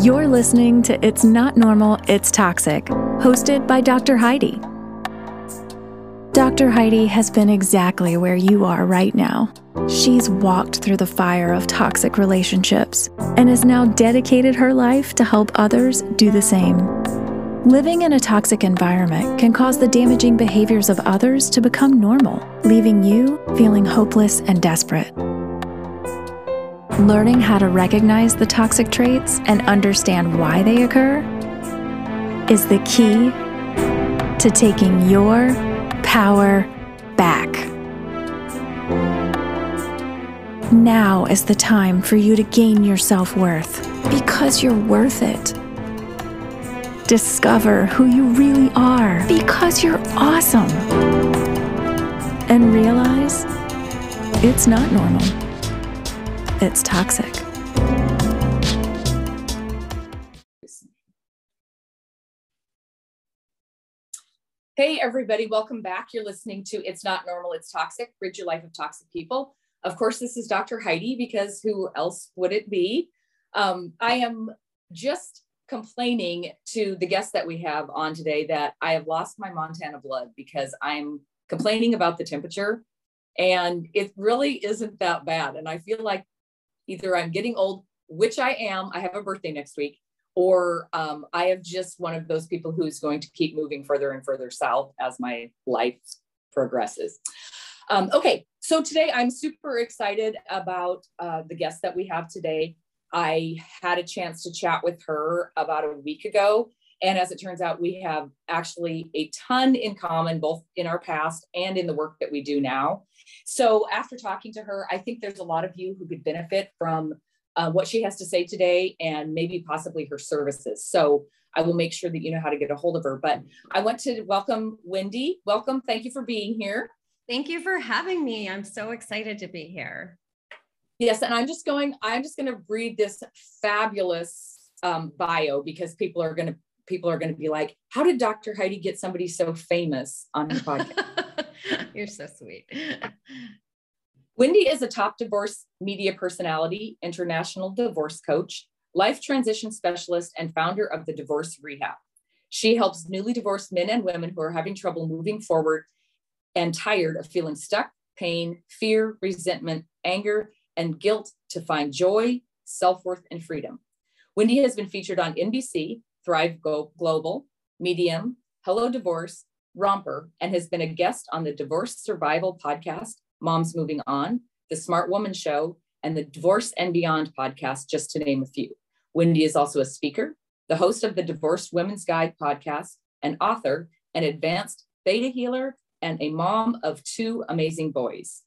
You're listening to It's Not Normal, It's Toxic, hosted by Dr. Heidi. Dr. Heidi has been exactly where you are right now. She's walked through the fire of toxic relationships and has now dedicated her life to help others do the same. Living in a toxic environment can cause the damaging behaviors of others to become normal, leaving you feeling hopeless and desperate. Learning how to recognize the toxic traits and understand why they occur is the key to taking your power back. Now is the time for you to gain your self worth because you're worth it. Discover who you really are because you're awesome. And realize it's not normal, it's toxic. Hey, everybody, welcome back. You're listening to It's Not Normal, It's Toxic, Bridge Your Life of Toxic People. Of course, this is Dr. Heidi because who else would it be? Um, I am just complaining to the guest that we have on today that I have lost my Montana blood because I'm complaining about the temperature and it really isn't that bad. And I feel like either I'm getting old, which I am, I have a birthday next week, or um, I have just one of those people who's going to keep moving further and further south as my life progresses. Um, okay, so today I'm super excited about uh, the guest that we have today. I had a chance to chat with her about a week ago. And as it turns out, we have actually a ton in common, both in our past and in the work that we do now. So after talking to her, I think there's a lot of you who could benefit from uh, what she has to say today and maybe possibly her services. So I will make sure that you know how to get a hold of her. But I want to welcome Wendy. Welcome. Thank you for being here. Thank you for having me. I'm so excited to be here. Yes, and I'm just going, I'm just going to read this fabulous um, bio because people are going to people are going to be like, how did Dr. Heidi get somebody so famous on her podcast? You're so sweet. Wendy is a top divorce media personality, international divorce coach, life transition specialist, and founder of the Divorce Rehab. She helps newly divorced men and women who are having trouble moving forward and tired of feeling stuck, pain, fear, resentment, anger, and guilt to find joy, self worth, and freedom. Wendy has been featured on NBC, Thrive Global, Medium, Hello Divorce, Romper, and has been a guest on the Divorce Survival podcast, Moms Moving On, The Smart Woman Show, and the Divorce and Beyond podcast, just to name a few. Wendy is also a speaker, the host of the Divorced Women's Guide podcast, an author, an advanced theta healer, and a mom of two amazing boys.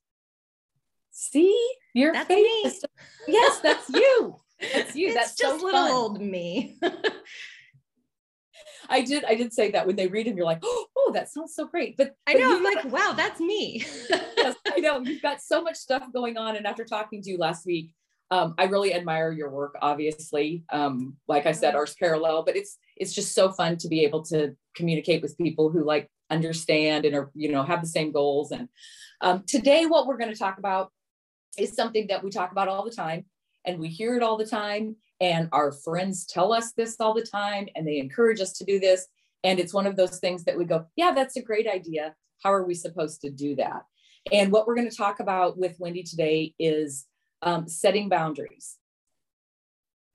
See, your that's face. Me. Yes, that's you. That's you. It's that's just so little fun. old me. I did. I did say that when they read them, you're like, oh, that sounds so great. But I but know. you I'm like, wow, that's me. yes, I know. You've got so much stuff going on. And after talking to you last week, um, I really admire your work. Obviously, um, like I said, ours parallel, but it's it's just so fun to be able to communicate with people who like understand and are you know have the same goals. And um, today, what we're going to talk about is something that we talk about all the time, and we hear it all the time, and our friends tell us this all the time, and they encourage us to do this. And it's one of those things that we go, yeah, that's a great idea. How are we supposed to do that? And what we're going to talk about with Wendy today is um, setting boundaries.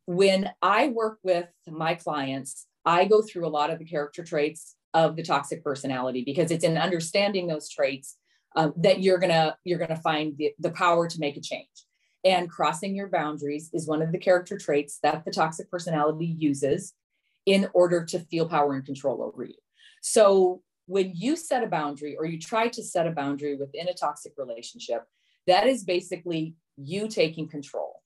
When I work with my clients, I go through a lot of the character traits of the toxic personality because it's in understanding those traits um, that you're gonna you're gonna find the, the power to make a change. And crossing your boundaries is one of the character traits that the toxic personality uses in order to feel power and control over you. So when you set a boundary or you try to set a boundary within a toxic relationship, that is basically you taking control.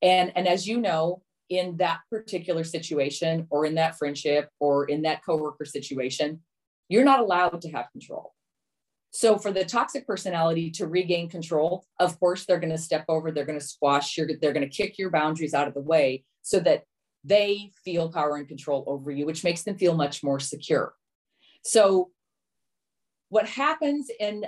And, and as you know, in that particular situation or in that friendship or in that coworker situation, you're not allowed to have control. So for the toxic personality to regain control, of course, they're going to step over, they're going to squash your, they're going to kick your boundaries out of the way so that they feel power and control over you, which makes them feel much more secure. So what happens in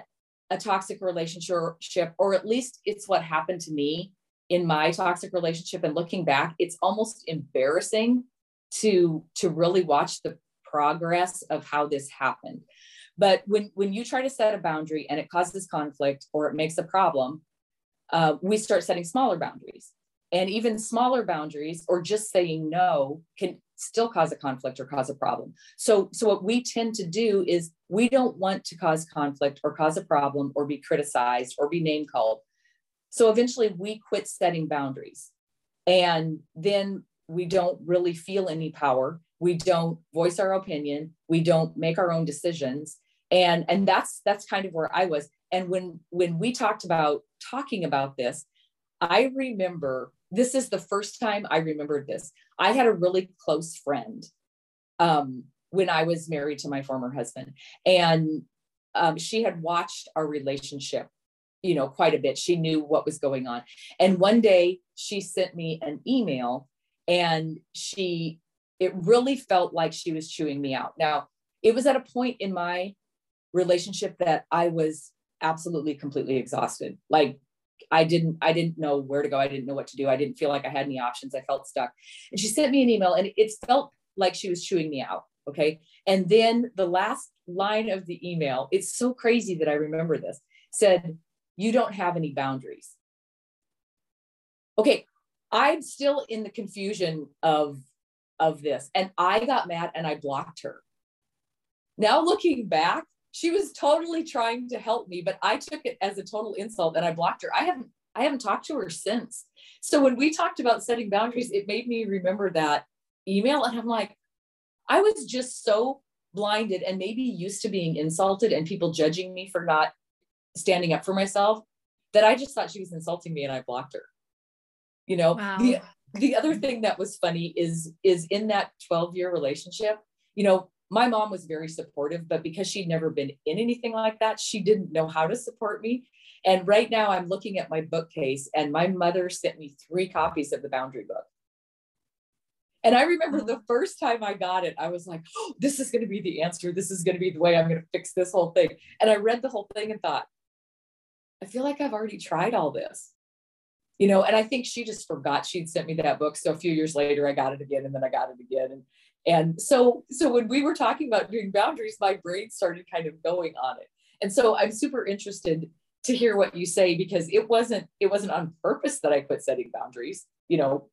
a toxic relationship, or at least it's what happened to me, in my toxic relationship and looking back, it's almost embarrassing to to really watch the progress of how this happened. But when when you try to set a boundary and it causes conflict or it makes a problem, uh, we start setting smaller boundaries. And even smaller boundaries or just saying no can still cause a conflict or cause a problem. So, so what we tend to do is we don't want to cause conflict or cause a problem or be criticized or be name called. So eventually we quit setting boundaries. And then we don't really feel any power. We don't voice our opinion. We don't make our own decisions. And, and that's that's kind of where I was. And when when we talked about talking about this, I remember this is the first time I remembered this. I had a really close friend um, when I was married to my former husband, and um, she had watched our relationship, you know, quite a bit. She knew what was going on. And one day she sent me an email, and she, it really felt like she was chewing me out. Now, it was at a point in my relationship that I was absolutely completely exhausted. Like I didn't I didn't know where to go. I didn't know what to do. I didn't feel like I had any options. I felt stuck. And she sent me an email and it felt like she was chewing me out. Okay. And then the last line of the email, it's so crazy that I remember this, said, You don't have any boundaries. Okay. I'm still in the confusion of of this. And I got mad and I blocked her. Now looking back, she was totally trying to help me, but I took it as a total insult and I blocked her. I haven't I haven't talked to her since. So when we talked about setting boundaries, it made me remember that email and I'm like I was just so blinded and maybe used to being insulted and people judging me for not standing up for myself that I just thought she was insulting me and I blocked her. You know, wow. the the other thing that was funny is is in that 12 year relationship, you know, my mom was very supportive, but because she'd never been in anything like that, she didn't know how to support me. And right now I'm looking at my bookcase and my mother sent me three copies of the boundary book. And I remember mm-hmm. the first time I got it, I was like, oh, this is going to be the answer. This is going to be the way I'm going to fix this whole thing. And I read the whole thing and thought, I feel like I've already tried all this. You know, and I think she just forgot she'd sent me that book. So a few years later, I got it again and then I got it again. And and so so when we were talking about doing boundaries my brain started kind of going on it. And so i'm super interested to hear what you say because it wasn't it wasn't on purpose that i quit setting boundaries you know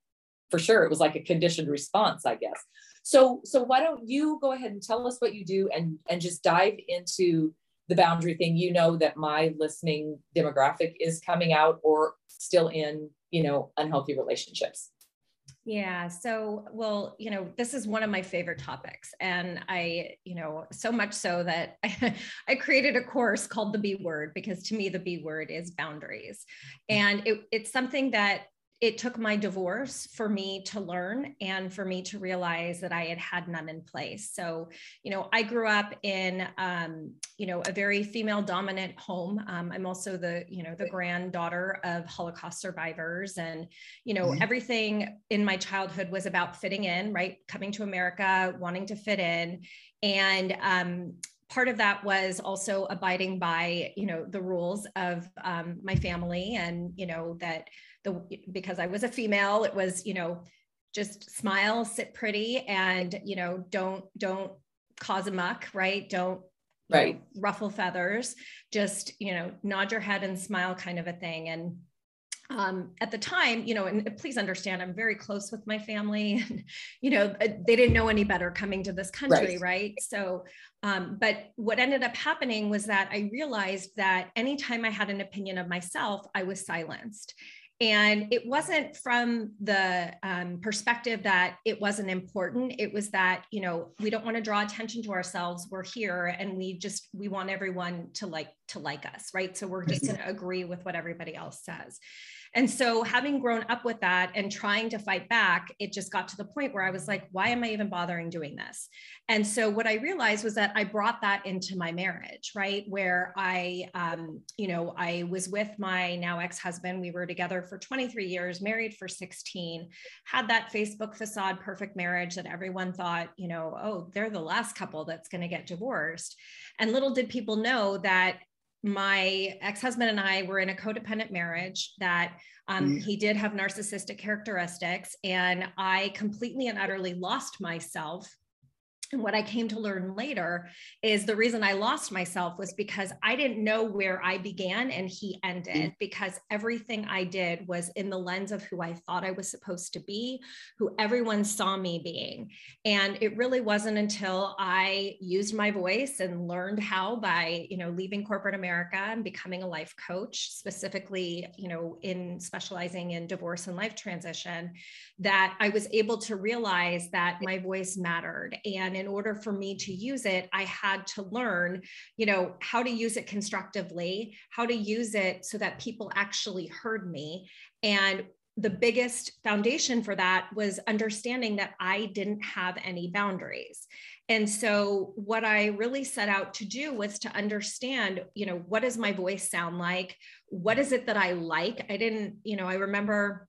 for sure. It was like a conditioned response i guess. So so why don't you go ahead and tell us what you do and and just dive into the boundary thing. You know that my listening demographic is coming out or still in you know unhealthy relationships yeah. So, well, you know, this is one of my favorite topics. And I, you know, so much so that I, I created a course called the B word because to me, the B word is boundaries. Mm. And it, it's something that it took my divorce for me to learn and for me to realize that I had had none in place. So, you know, I grew up in, um, you know, a very female dominant home. Um, I'm also the, you know, the granddaughter of Holocaust survivors. And, you know, mm-hmm. everything in my childhood was about fitting in, right? Coming to America, wanting to fit in. And, um, part of that was also abiding by you know the rules of um, my family and you know that the because I was a female, it was, you know, just smile, sit pretty, and you know, don't don't cause a muck, right? Don't right know, ruffle feathers, just you know, nod your head and smile kind of a thing. And um, at the time, you know, and please understand, I'm very close with my family. And, you know, uh, they didn't know any better coming to this country, right? right? So, um, but what ended up happening was that I realized that anytime I had an opinion of myself, I was silenced. And it wasn't from the um, perspective that it wasn't important. It was that, you know, we don't want to draw attention to ourselves. We're here and we just, we want everyone to like, to like us, right? So we're just going to agree with what everybody else says. And so, having grown up with that and trying to fight back, it just got to the point where I was like, why am I even bothering doing this? And so, what I realized was that I brought that into my marriage, right? Where I, um, you know, I was with my now ex husband. We were together for 23 years, married for 16, had that Facebook facade perfect marriage that everyone thought, you know, oh, they're the last couple that's going to get divorced. And little did people know that my ex-husband and I were in a codependent marriage that um, mm. he did have narcissistic characteristics and I completely and utterly lost myself and what I came to learn later is the reason I lost myself was because I didn't know where I began and he ended, mm-hmm. because everything I did was in the lens of who I thought I was supposed to be, who everyone saw me being. And it really wasn't until I used my voice and learned how by, you know, leaving corporate America and becoming a life coach, specifically, you know, in specializing in divorce and life transition, that I was able to realize that my voice mattered. And in order for me to use it, I had to learn, you know, how to use it constructively, how to use it so that people actually heard me. And the biggest foundation for that was understanding that I didn't have any boundaries. And so what I really set out to do was to understand, you know, what does my voice sound like? What is it that I like? I didn't, you know, I remember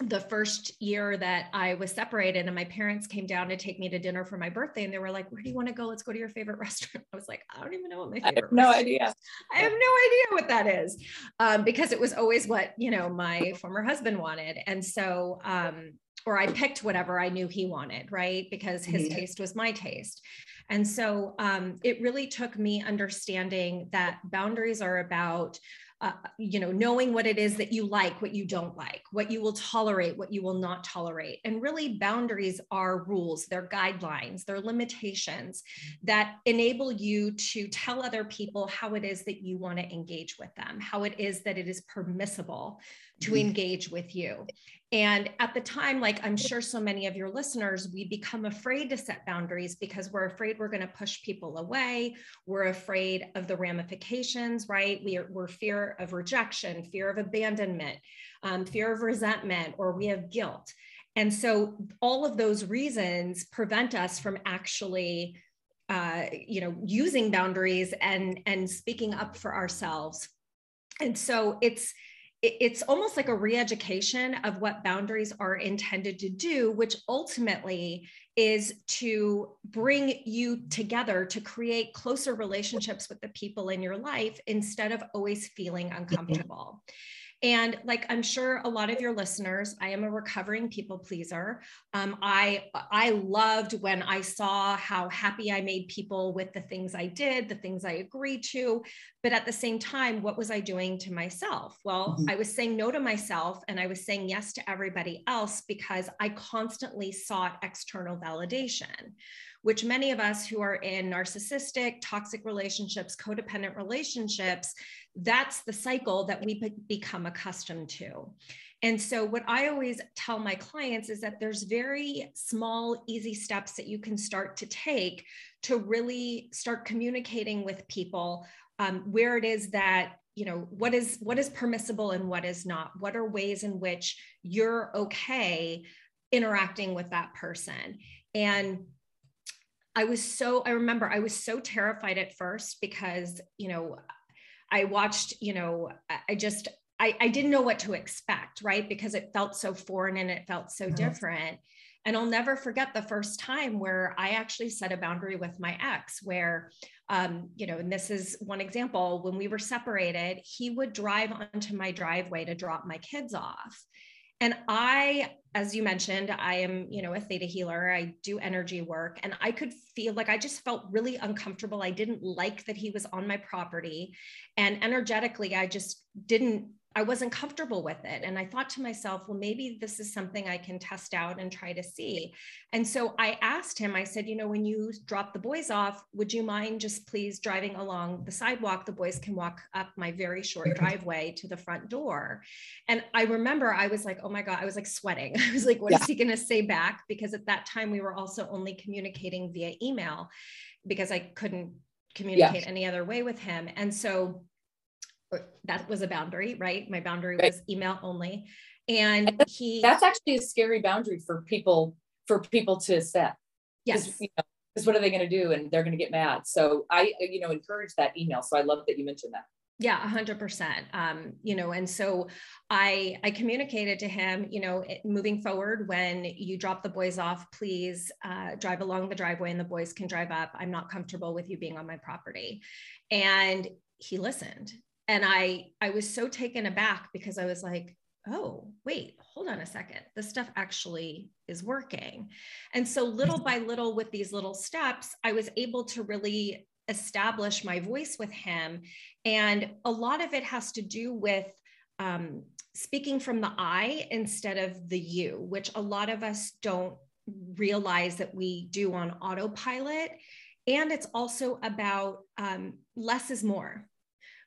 the first year that I was separated and my parents came down to take me to dinner for my birthday and they were like, where do you want to go? Let's go to your favorite restaurant. I was like, I don't even know what my favorite no idea. I have no idea what that is. Um, because it was always what, you know, my former husband wanted. And so, um, or I picked whatever I knew he wanted, right? Because his mm-hmm. taste was my taste. And so um, it really took me understanding that boundaries are about uh, you know knowing what it is that you like what you don't like what you will tolerate what you will not tolerate. And really boundaries are rules they're guidelines they're limitations that enable you to tell other people how it is that you want to engage with them how it is that it is permissible to mm-hmm. engage with you and at the time, like I'm sure so many of your listeners, we become afraid to set boundaries because we're afraid we're going to push people away. We're afraid of the ramifications, right? We are, we're fear of rejection, fear of abandonment, um, fear of resentment, or we have guilt. And so all of those reasons prevent us from actually, uh, you know, using boundaries and and speaking up for ourselves. And so it's it's almost like a re-education of what boundaries are intended to do which ultimately is to bring you together to create closer relationships with the people in your life instead of always feeling uncomfortable and like I'm sure a lot of your listeners, I am a recovering people pleaser. Um, I I loved when I saw how happy I made people with the things I did, the things I agreed to. But at the same time, what was I doing to myself? Well, mm-hmm. I was saying no to myself and I was saying yes to everybody else because I constantly sought external validation which many of us who are in narcissistic, toxic relationships, codependent relationships, that's the cycle that we become accustomed to. And so, what I always tell my clients is that there's very small, easy steps that you can start to take to really start communicating with people um, where it is that you know what is what is permissible and what is not what are ways in which you're okay interacting with that person and I was so, I remember I was so terrified at first because, you know, I watched, you know, I just, I, I didn't know what to expect, right? Because it felt so foreign and it felt so mm-hmm. different. And I'll never forget the first time where I actually set a boundary with my ex, where, um, you know, and this is one example when we were separated, he would drive onto my driveway to drop my kids off. And I, as you mentioned, I am, you know, a theta healer. I do energy work and I could feel like I just felt really uncomfortable. I didn't like that he was on my property. And energetically, I just didn't I wasn't comfortable with it. And I thought to myself, well, maybe this is something I can test out and try to see. And so I asked him, I said, you know, when you drop the boys off, would you mind just please driving along the sidewalk? The boys can walk up my very short driveway to the front door. And I remember I was like, oh my God, I was like sweating. I was like, what yeah. is he going to say back? Because at that time we were also only communicating via email because I couldn't communicate yeah. any other way with him. And so that was a boundary, right? My boundary right. was email only. And, he that's actually a scary boundary for people for people to set. Yes. Because you know, what are they going to do? And they're going to get mad. So I, you know, encourage that email. So I love that you mentioned that. Yeah, a hundred percent. Um, you know, and so I I communicated to him, you know, moving forward, when you drop the boys off, please uh, drive along the driveway and the boys can drive up. I'm not comfortable with you being on my property. And he listened. And I I was so taken aback because I was like, oh, wait, hold on a second. This stuff actually is working. And so little by little with these little steps, I was able to really establish my voice with him. And a lot of it has to do with um, speaking from the I instead of the you, which a lot of us don't realize that we do on autopilot. And it's also about um, less is more,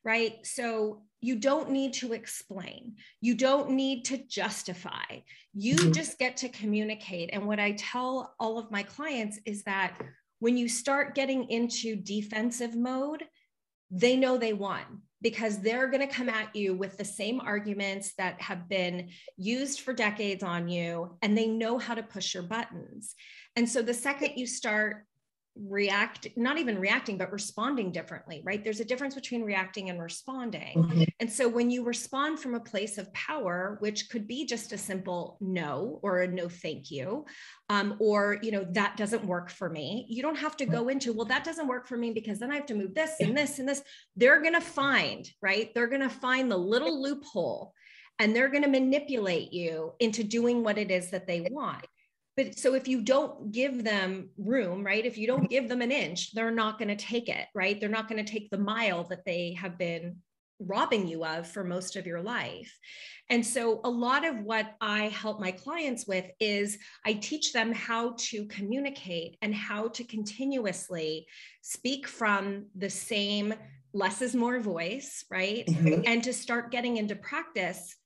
right? So you don't need to explain, you don't need to justify. You mm-hmm. just get to communicate. And what I tell all of my clients is that when you start getting into defensive mode, they know they won because they're going to come at you with the same arguments that have been used for decades on you and they know how to push your buttons. And so the second you start react not even reacting but responding differently right? There's a difference between reacting and responding. Mm-hmm. and so when you respond from a place of power which could be just a simple no or a no thank you um, or you know that doesn't work for me you don't have to go into well that doesn't work for me because then i have to move this and this and this. They're going to find right? They're going to find the little loophole and they're going to manipulate you into doing what it is that they want but so if you don't give them room, right? If you don't give them an inch, they're not going to take it, right? They're not going to take the mile that they have been robbing you of for most of your life. And so, a lot of what I help my clients with is I teach them how to communicate and how to continuously speak from the same less is more voice, right? Mm-hmm. And to start getting into practice.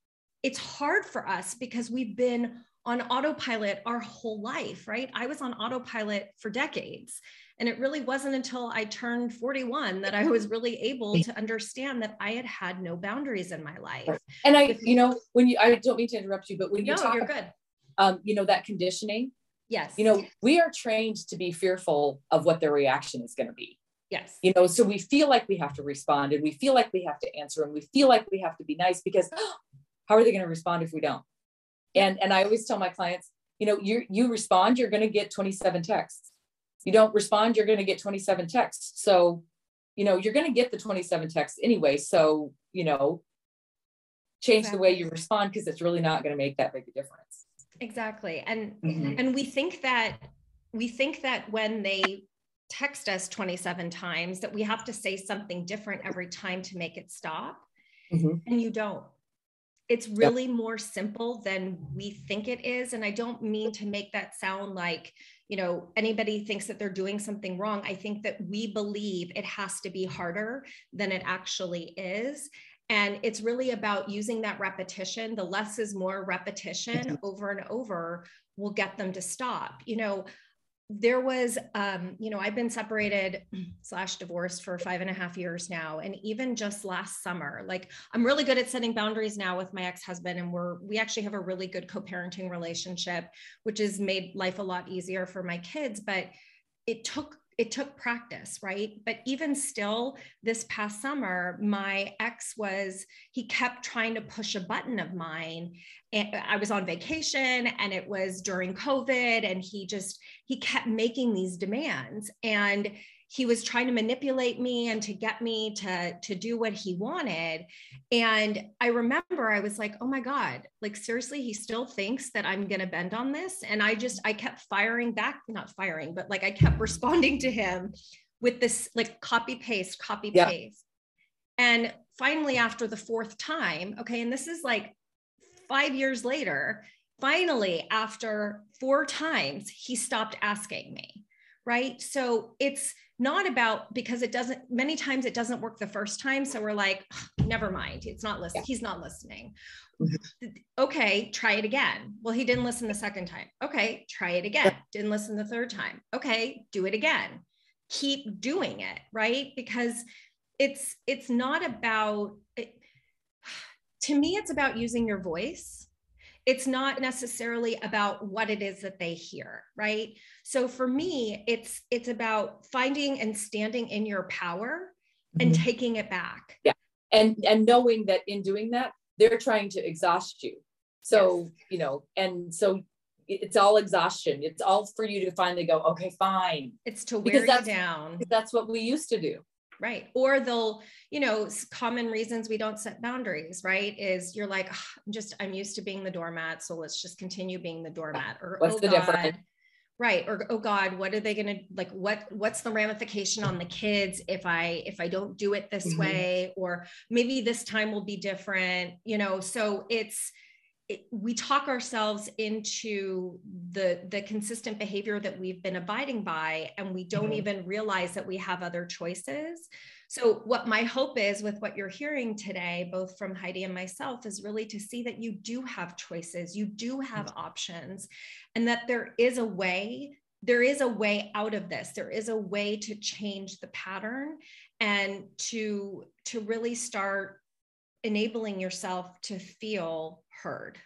It's hard for us because we've been on autopilot our whole life, right? I was on autopilot for decades. And it really wasn't until I turned 41 that I was really able to understand that I had had no boundaries in my life. And I, you know, when you, I don't mean to interrupt you, but when you no, talk, you're good. Um, you know, that conditioning. Yes. You know, we are trained to be fearful of what their reaction is going to be. Yes. You know, so we feel like we have to respond and we feel like we have to answer and we feel like we have to be nice because how are they going to respond if we don't? And and I always tell my clients, you know, you you respond, you're going to get 27 texts. You don't respond, you're going to get 27 texts. So, you know, you're going to get the 27 texts anyway. So, you know, change exactly. the way you respond because it's really not going to make that big a difference. Exactly. And mm-hmm. and we think that we think that when they text us 27 times that we have to say something different every time to make it stop. Mm-hmm. And you don't it's really more simple than we think it is and i don't mean to make that sound like you know anybody thinks that they're doing something wrong. I think that we believe it has to be harder than it actually is and it's really about using that repetition. The less is more repetition mm-hmm. over and over will get them to stop. You know there was um, you know i've been separated slash divorced for five and a half years now and even just last summer like i'm really good at setting boundaries now with my ex-husband and we're we actually have a really good co-parenting relationship which has made life a lot easier for my kids but it took it took practice, right? But even still, this past summer, my ex was, he kept trying to push a button of mine. And I was on vacation and it was during COVID, and he just, he kept making these demands. And he was trying to manipulate me and to get me to to do what he wanted. And i remember i was like oh my god like seriously he still thinks that i'm going to bend on this? And i just i kept firing back not firing but like i kept responding to him with this like copy paste copy yeah. paste. And finally after the fourth time okay and this is like 5 years later finally after four times he stopped asking me right? So it's not about because it doesn't many times it doesn't work the first time so we're like never mind it's not listening yeah. he's not listening. Mm-hmm. okay try it again. Well he didn't listen the second time. Okay try it again. Didn't listen the third time. Okay do it again. Keep doing it right? Because it's it's not about it, to me it's about using your voice it's not necessarily about what it is that they hear right? So for me it's it's about finding and standing in your power and mm-hmm. taking it back. Yeah. And and knowing that in doing that they're trying to exhaust you. So yes. you know and so it's all exhaustion. It's all for you to finally go okay fine. It's to wear you down. that's what we used to do right. Or they'll you know common reasons we don't set boundaries right is you're like oh, i'm just i'm used to being the doormat so let's just continue being the doormat. Or what's oh the god. Difference right. Or oh god what are they going to like what what's the ramification on the kids if i if i don't do it this Mhm. way? Or maybe this time will be different you know? So it's it, we talk ourselves into the the consistent behavior that we've been abiding by and we don't Mhm. even realize that we have other choices. So what my hope is with what you're hearing today both from heidi and myself is really to see that you do have choices you do have options and that there is a way there is a way out of this. There is a way to change the pattern and to to really start enabling yourself to feel heard.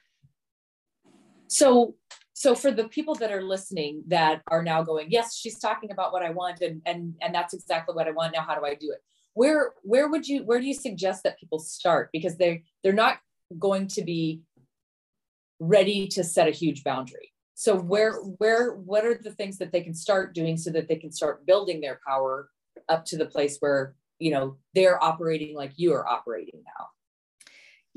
So so for the people that are listening that are now going yes she's talking about what i want and and and that's exactly what i want now how do i do it? Where where would you where do you suggest that people start? Because they they're not going to be ready to set a huge boundary. So where where what are the things that they can start doing so that they can start building their power up to the place where you know they're operating like you are operating now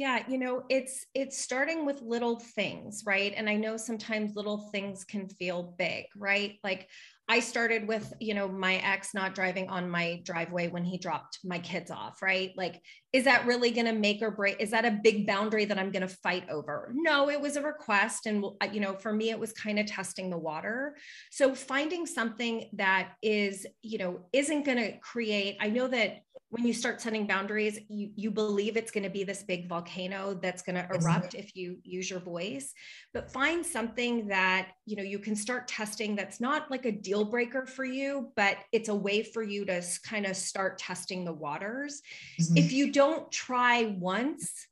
yeah you know it's it's starting with little things right? And i know sometimes little things can feel big right? Like i started with you know my ex not driving on my driveway when he dropped my kids off right? Like is that really going to make or break is that a big boundary that i'm going to fight over no it was a request and uh, you know for me it was kind of testing the water so finding something that is you know isn't going to create i know that when you start setting boundaries, you, you believe it's going to be this big volcano that's going to erupt if you use your voice. But find something that you know you can start testing that's not like a deal breaker for you, but it's a way for you to kind of start testing the waters. If you don't try once,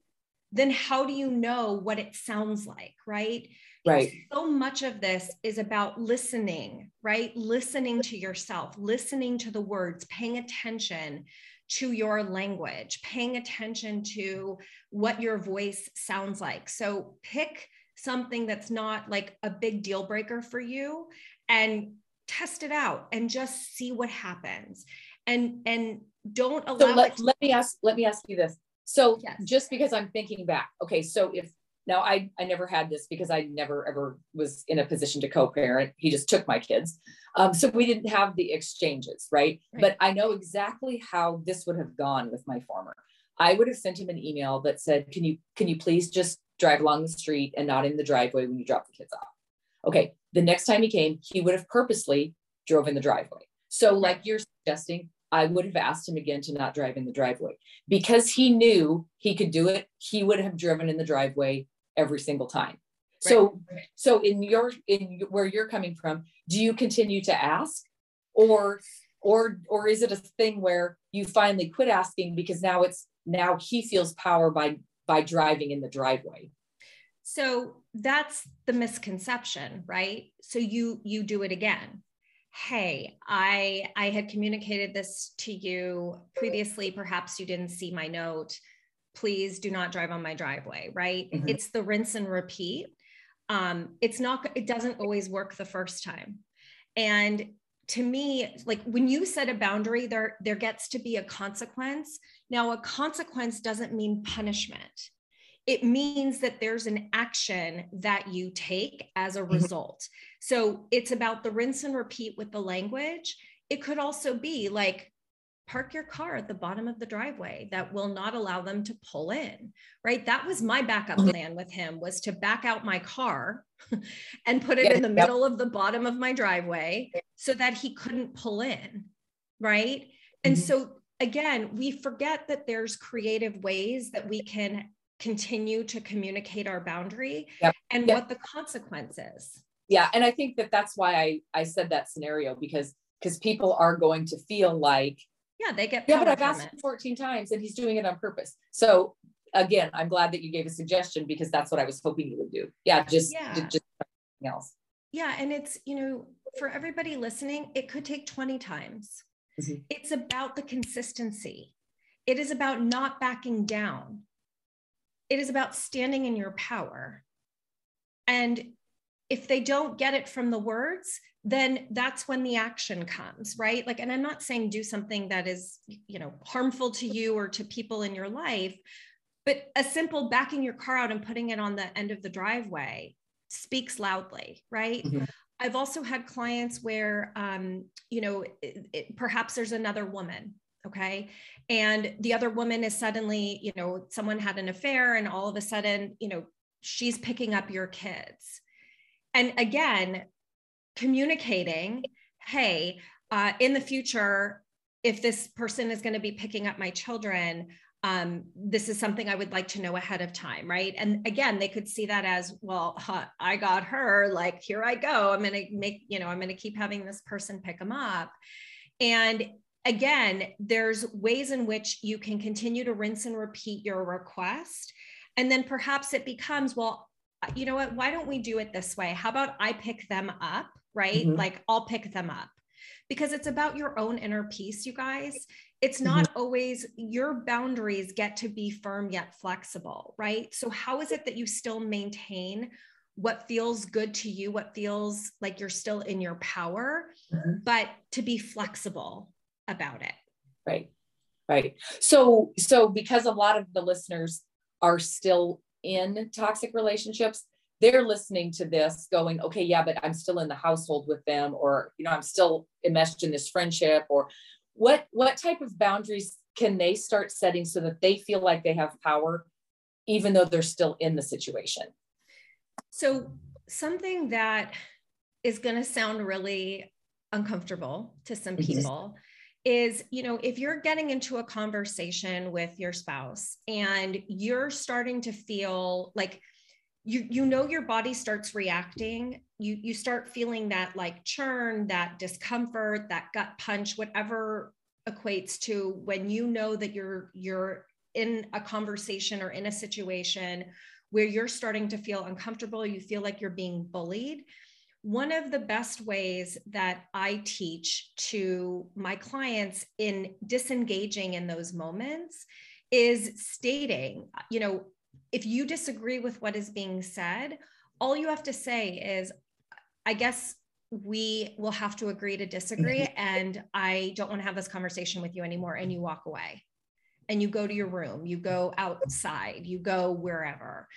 then how do you know what it sounds like, right? right so much of this is about listening, right? Listening to yourself, listening to the words, paying attention to your language, paying attention to what your voice sounds like. So pick something that's not like a big deal breaker for you and test it out and just see what happens. And and don't allow so let, it to- let me ask let me ask you this so Yes. just because i'm thinking back okay so if now i i never had this because i never ever was in a position to co-parent he just took my kids um, so we didn't have the exchanges right? Right. but i know exactly how this would have gone with my former i would have sent him an email that said can you can you please just drive along the street and not in the driveway when you drop the kids off okay the next time he came he would have purposely drove in the driveway so like you're suggesting I would have asked him again to not drive in the driveway because he knew he could do it. He would have driven in the driveway every single time. So, so in your in where you're coming from, do you continue to ask, or or or is it a thing where you finally quit asking because now it's now he feels power by by driving in the driveway? So that's the misconception, right? So you you do it again. Hey, I I had communicated this to you previously. Perhaps you didn't see my note. Please do not drive on my driveway, right? Mhm. It's the rinse and repeat. Um, it's not, it doesn't always work the first time. And to me, like when you set a boundary, there, there gets to be a consequence. Now, a consequence doesn't mean punishment it means that there's an action that you take as a result. So it's about the rinse and repeat with the language. It could also be like, park your car at the bottom of the driveway that will not allow them to pull in right that was my backup plan with him was to back out my car and put it Yeah, in the yep. middle of the bottom of my driveway so that he couldn't pull in right and Mhm. so again we forget that there's creative ways that we can continue to communicate our boundary Yep. and Yep. what the consequence is Yeah, and I think that that's why I I said that scenario because because people are going to feel like yeah they get Yeah, but I've asked him 14 times and he's doing it on purpose. So again, I'm glad that you gave a suggestion because that's what I was hoping you would do. Yeah, just Yeah. just something else. Yeah. And it's, you know, for everybody listening, it could take 20 times. Mhm. It's about the consistency, it is about not backing down, it is about standing in your power. And if they don't get it from the words, then that's when the action comes, right? Like, and I'm not saying do something that is, you know, harmful to you or to people in your life, but a simple backing your car out and putting it on the end of the driveway speaks loudly, right? Mm-hmm. I've also had clients where, um, you know, it, it, perhaps there's another woman, okay, and the other woman is suddenly, you know, someone had an affair, and all of a sudden, you know, she's picking up your kids. And again, communicating, hey, uh, in the future, if this person is going to be picking up my children, um, this is something I would like to know ahead of time, right? And again, they could see that as, well, huh, I got her, like, here I go. I'm going to make, you know, I'm going to keep having this person pick them up. And again, there's ways in which you can continue to rinse and repeat your request. And then perhaps it becomes, well, you know what? Why don't we do it this way? How about I pick them up, right? Mm-hmm. Like I'll pick them up because it's about your own inner peace, you guys. It's not mm-hmm. always your boundaries get to be firm yet flexible, right? So, how is it that you still maintain what feels good to you, what feels like you're still in your power, mm-hmm. but to be flexible about it? Right. Right. So, so because a lot of the listeners are still in toxic relationships, they're listening to this going, okay, yeah, but I'm still in the household with them, or, you know, I'm still enmeshed in this friendship, or what, what type of boundaries can they start setting so that they feel like they have power, even though they're still in the situation? So, something that is going to sound really uncomfortable to some mm-hmm. people is you know if you're getting into a conversation with your spouse and you're starting to feel like you you know your body starts reacting you you start feeling that like churn that discomfort that gut punch whatever equates to when you know that you're you're in a conversation or in a situation where you're starting to feel uncomfortable you feel like you're being bullied one of the best ways that I teach to my clients in disengaging in those moments is stating, you know, if you disagree with what is being said, all you have to say is, I guess we will have to agree to disagree. Mm-hmm. And I don't want to have this conversation with you anymore. And you walk away and you go to your room, you go outside, you go wherever.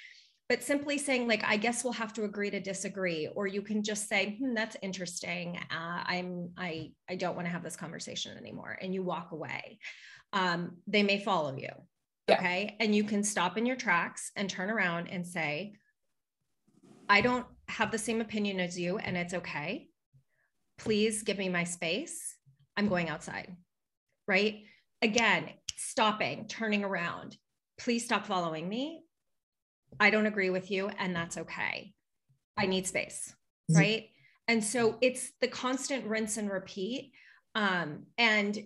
But simply saying, like, I guess we'll have to agree to disagree, or you can just say, hmm, that's interesting. Uh, I'm, I, I don't want to have this conversation anymore. And you walk away. Um, they may follow you yeah. Okay. And you can stop in your tracks and turn around and say, I don't have the same opinion as you, and it's okay. Please give me my space. I'm going outside. Right. Again, stopping, turning around. Please stop following me. I don't agree with you, and that's okay. I need space. Mm-hmm. Right. And so it's the constant rinse and repeat. Um, and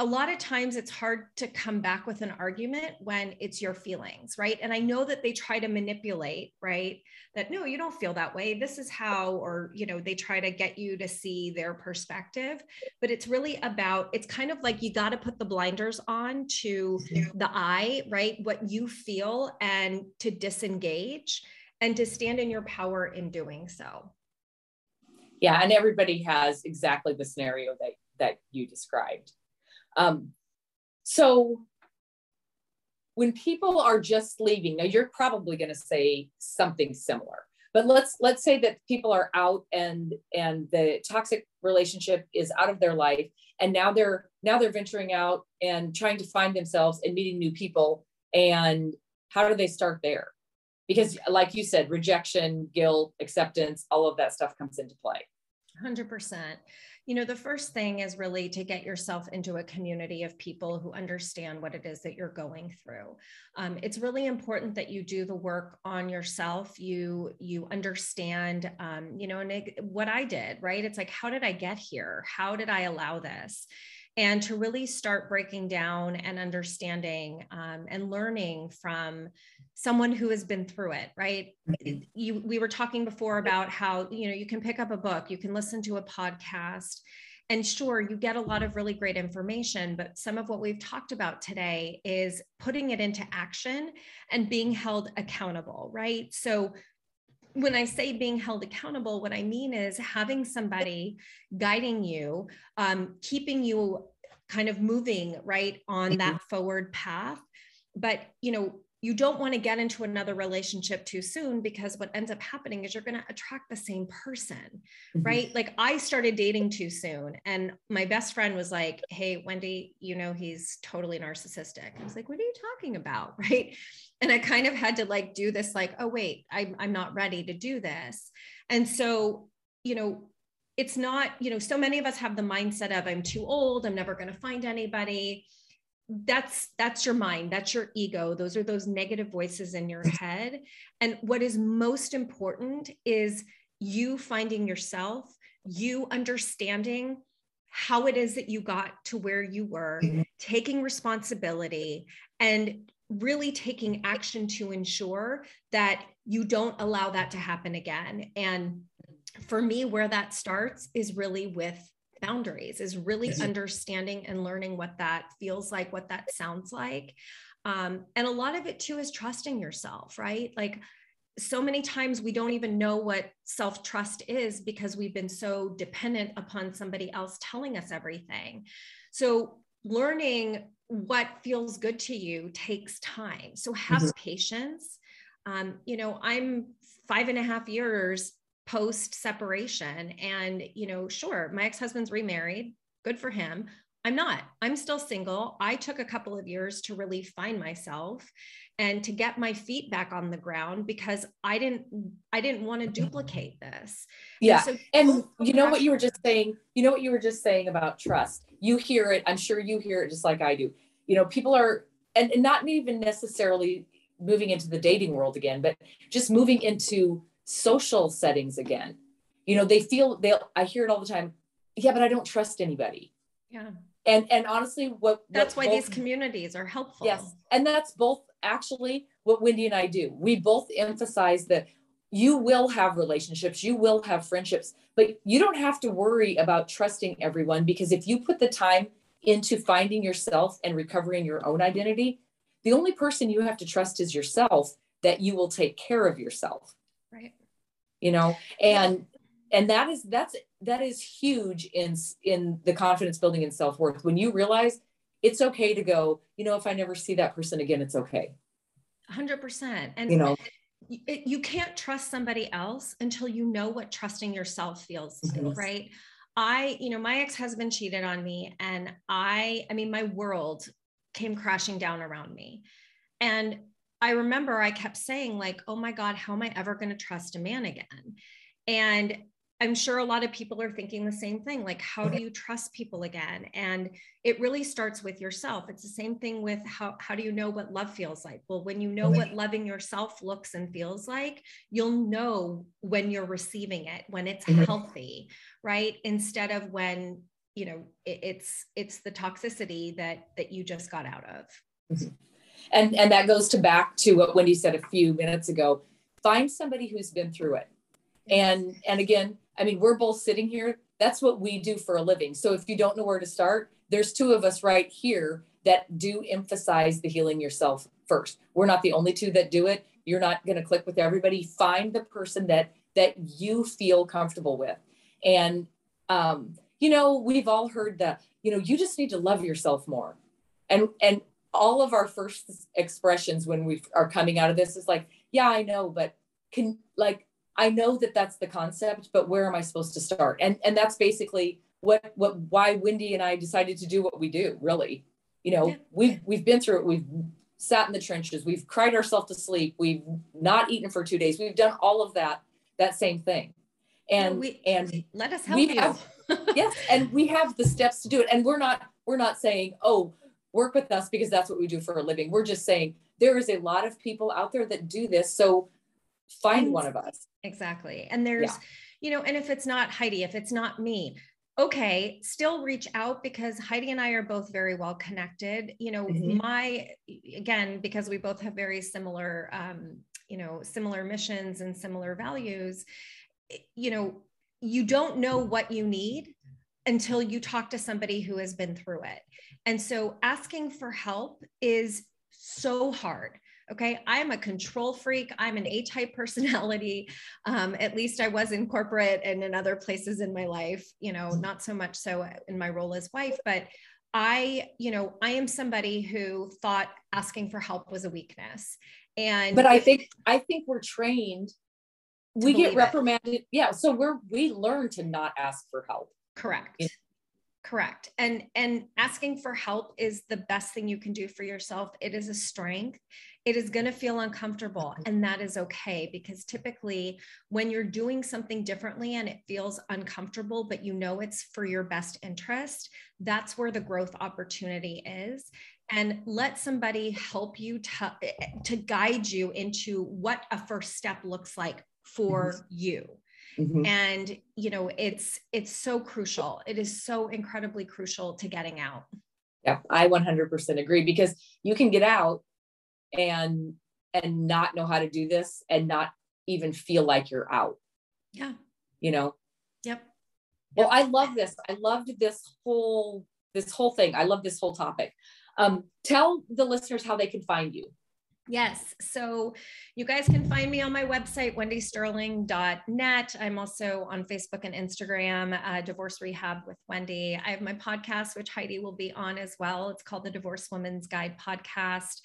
a lot of times it's hard to come back with an argument when it's your feelings, right? And I know that they try to manipulate, right? That no, you don't feel that way. This is how, or, you know, they try to get you to see their perspective. But it's really about, it's kind of like you got to put the blinders on to mm-hmm. the eye, right? What you feel and to disengage and to stand in your power in doing so. Yeah. And everybody has exactly the scenario that, that you described um, so when people are just leaving, now you're probably going to say something similar, but let's let's say that people are out and and the toxic relationship is out of their life, and now they're now they're venturing out and trying to find themselves and meeting new people. And how do they start there? Because, like you said, rejection, guilt, acceptance, all of that stuff comes into play. 100% you know, the first thing is really to get yourself into a community of people who understand what it is that you're going through. Um, it's really important that you do the work on yourself. You you understand, um, you know, and it, what I did, right? It's like, how did I get here? How did I allow this? and to really start breaking down and understanding um, and learning from someone who has been through it right mm-hmm. you we were talking before about how you know you can pick up a book you can listen to a podcast and sure you get a lot of really great information but some of what we've talked about today is putting it into action and being held accountable right so when I say being held accountable, what I mean is having somebody guiding you, um, keeping you kind of moving right on that mm-hmm. forward path. But, you know, you don't want to get into another relationship too soon because what ends up happening is you're going to attract the same person, mm-hmm. right? Like I started dating too soon and my best friend was like, "Hey, Wendy, you know he's totally narcissistic." I was like, "What are you talking about?" right? And I kind of had to like do this like, "Oh wait, I I'm not ready to do this." And so, you know, it's not, you know, so many of us have the mindset of I'm too old, I'm never going to find anybody that's that's your mind that's your ego. Those are those negative voices in your head. And what is most important is you finding yourself you understanding how it is that you got to where you were mm-hmm. taking responsibility and really taking action to ensure that you don't allow that to happen again. And for me where that starts is really with boundaries is really yes. understanding and learning what that feels like what that sounds like. Um, and a lot of it too is trusting yourself right? Like so many times we don't even know what self trust is because we've been so dependent upon somebody else telling us everything. So learning what feels good to you takes time. So have mm-hmm. patience. Um, you know i'm five and a half years post separation. And, you know, sure, my ex husband's remarried, good for him. I'm not. I'm still single. I took a couple of years to really find myself and to get my feet back on the ground because I didn't I didn't want to mm-hmm. duplicate this. Yeah. And, so, and you know what you were just saying, you know what you were just saying about trust. You hear it, I'm sure you hear it just like I do. You know, people are and, and not even necessarily moving into the dating world again, but just moving into social settings again. You know, they feel they'll I hear it all the time. Yeah, but I don't trust anybody. Yeah. And and honestly, what that's what why both, these communities are helpful. Yes. And that's both actually what Wendy and I do. We both emphasize that you will have relationships, you will have friendships, but you don't have to worry about trusting everyone because if you put the time into finding yourself and recovering your own identity, the only person you have to trust is yourself that you will take care of yourself. You know and and that is that's that is huge in in the confidence building and self-worth. When you realize it's okay to go you know if i never see that person again it's okay. 100% and you know? it, you can't trust somebody else until you know what trusting yourself feels like mm-hmm. right? I you know my ex-husband cheated on me and i i mean my world came crashing down around me. And I remember I kept saying, like, oh my God, how am I ever going to trust a man again? And I'm sure a lot of people are thinking the same thing like, how do you trust people again? And it really starts with yourself. It's the same thing with how, how do you know what love feels like? Well, when you know what loving yourself looks and feels like, you'll know when you're receiving it, when it's mm-hmm. healthy, right? Instead of when, you know, it, it's it's the toxicity that that you just got out of. Mm-hmm and and that goes to back to what wendy said a few minutes ago. Find somebody who's been through it. And and again i mean we're both sitting here. That's what we do for a living. So if you don't know where to start there's two of us right here that do emphasize the healing yourself first. We're not the only two that do it. You're not going to click with everybody. Find the person that that you feel comfortable with. And um you know we've all heard that you know you just need to love yourself more. And and all of our first expressions when we are coming out of this is like, yeah, I know, but can like I know that that's the concept, but where am I supposed to start? And and that's basically what what why Wendy and I decided to do what we do. Really, you know, yeah. we've we've been through it. We've sat in the trenches. We've cried ourselves to sleep. We've not eaten for two days. We've done all of that that same thing. And we, and let us help you. Have, yes, and we have the steps to do it. And we're not we're not saying, oh, work with us because that's what we do for a living. We're just saying there is a lot of people out there that do this. So find one of us. Exactly. And there's, yeah. you know, and if it's not Heidi, if it's not me, okay, still reach out because Heidi and I are both very well connected. You know, mm-hmm. my, again, because we both have very similar, um, you know, similar missions and similar values, you know, you don't know what you need until you talk to somebody who has been through it. And so asking for help is so hard. Okay. I'm a control freak. I'm an A type personality. Um, at least I was in corporate and in other places in my life, you know, not so much so in my role as wife, but I, you know, I am somebody who thought asking for help was a weakness. And but I think I think we're trained. We get reprimanded. It. Yeah. So we're we learn to not ask for help. Correct. Yeah. Correct. And and asking for help is the best thing you can do for yourself. It is a strength it is going to feel uncomfortable and that is okay because typically when you're doing something differently and it feels uncomfortable but you know it's for your best interest that's where the growth opportunity is and let somebody help you to, to guide you into what a first step looks like for mm-hmm. you mm-hmm. and you know it's it's so crucial. It is so incredibly crucial to getting out. Yeah i 100% agree because you can get out and and not know how to do this and not even feel like you're out. Yeah. You know? Yep. Well i love this. I loved this whole this whole thing. I love this whole topic. Um tell the listeners how they can find you Yes. So you guys can find me on my website, wendysterling.net. I'm also on Facebook and Instagram, uh, Divorce Rehab with Wendy. I have my podcast, which Heidi will be on as well. It's called the Divorce Woman's Guide Podcast.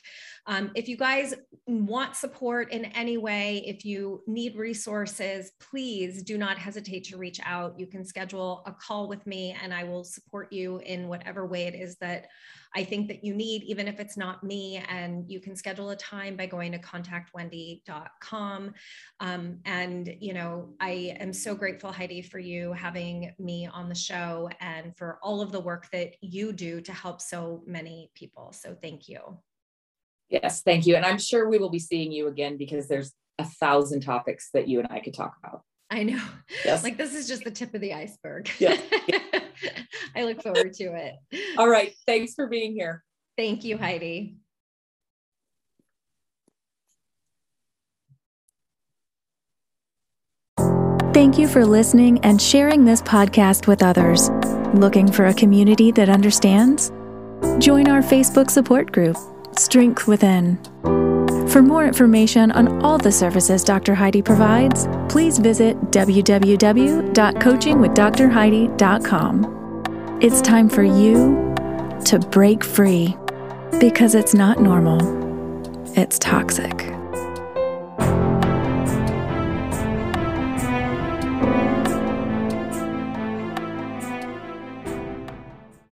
Um, if you guys want support in any way, if you need resources, please do not hesitate to reach out. You can schedule a call with me and I will support you in whatever way it is that I think that you need, even if it's not me. And you can schedule a time by going to contactwendy.com. Um, and, you know, I am so grateful, Heidi, for you having me on the show and for all of the work that you do to help so many people. So thank you. Yes, thank you. And I'm sure we will be seeing you again because there's a thousand topics that you and I could talk about. I know. Yes. Like this is just the tip of the iceberg. Yeah. I look forward to it. All right. Thanks for being here. Thank you, Heidi. Thank you for listening and sharing this podcast with others. Looking for a community that understands? Join our Facebook support group, Strength Within. For more information on all the services Dr. Heidi provides, please visit www.coachingwithdrheidi.com. It's time for you to break free because it's not normal, it's toxic.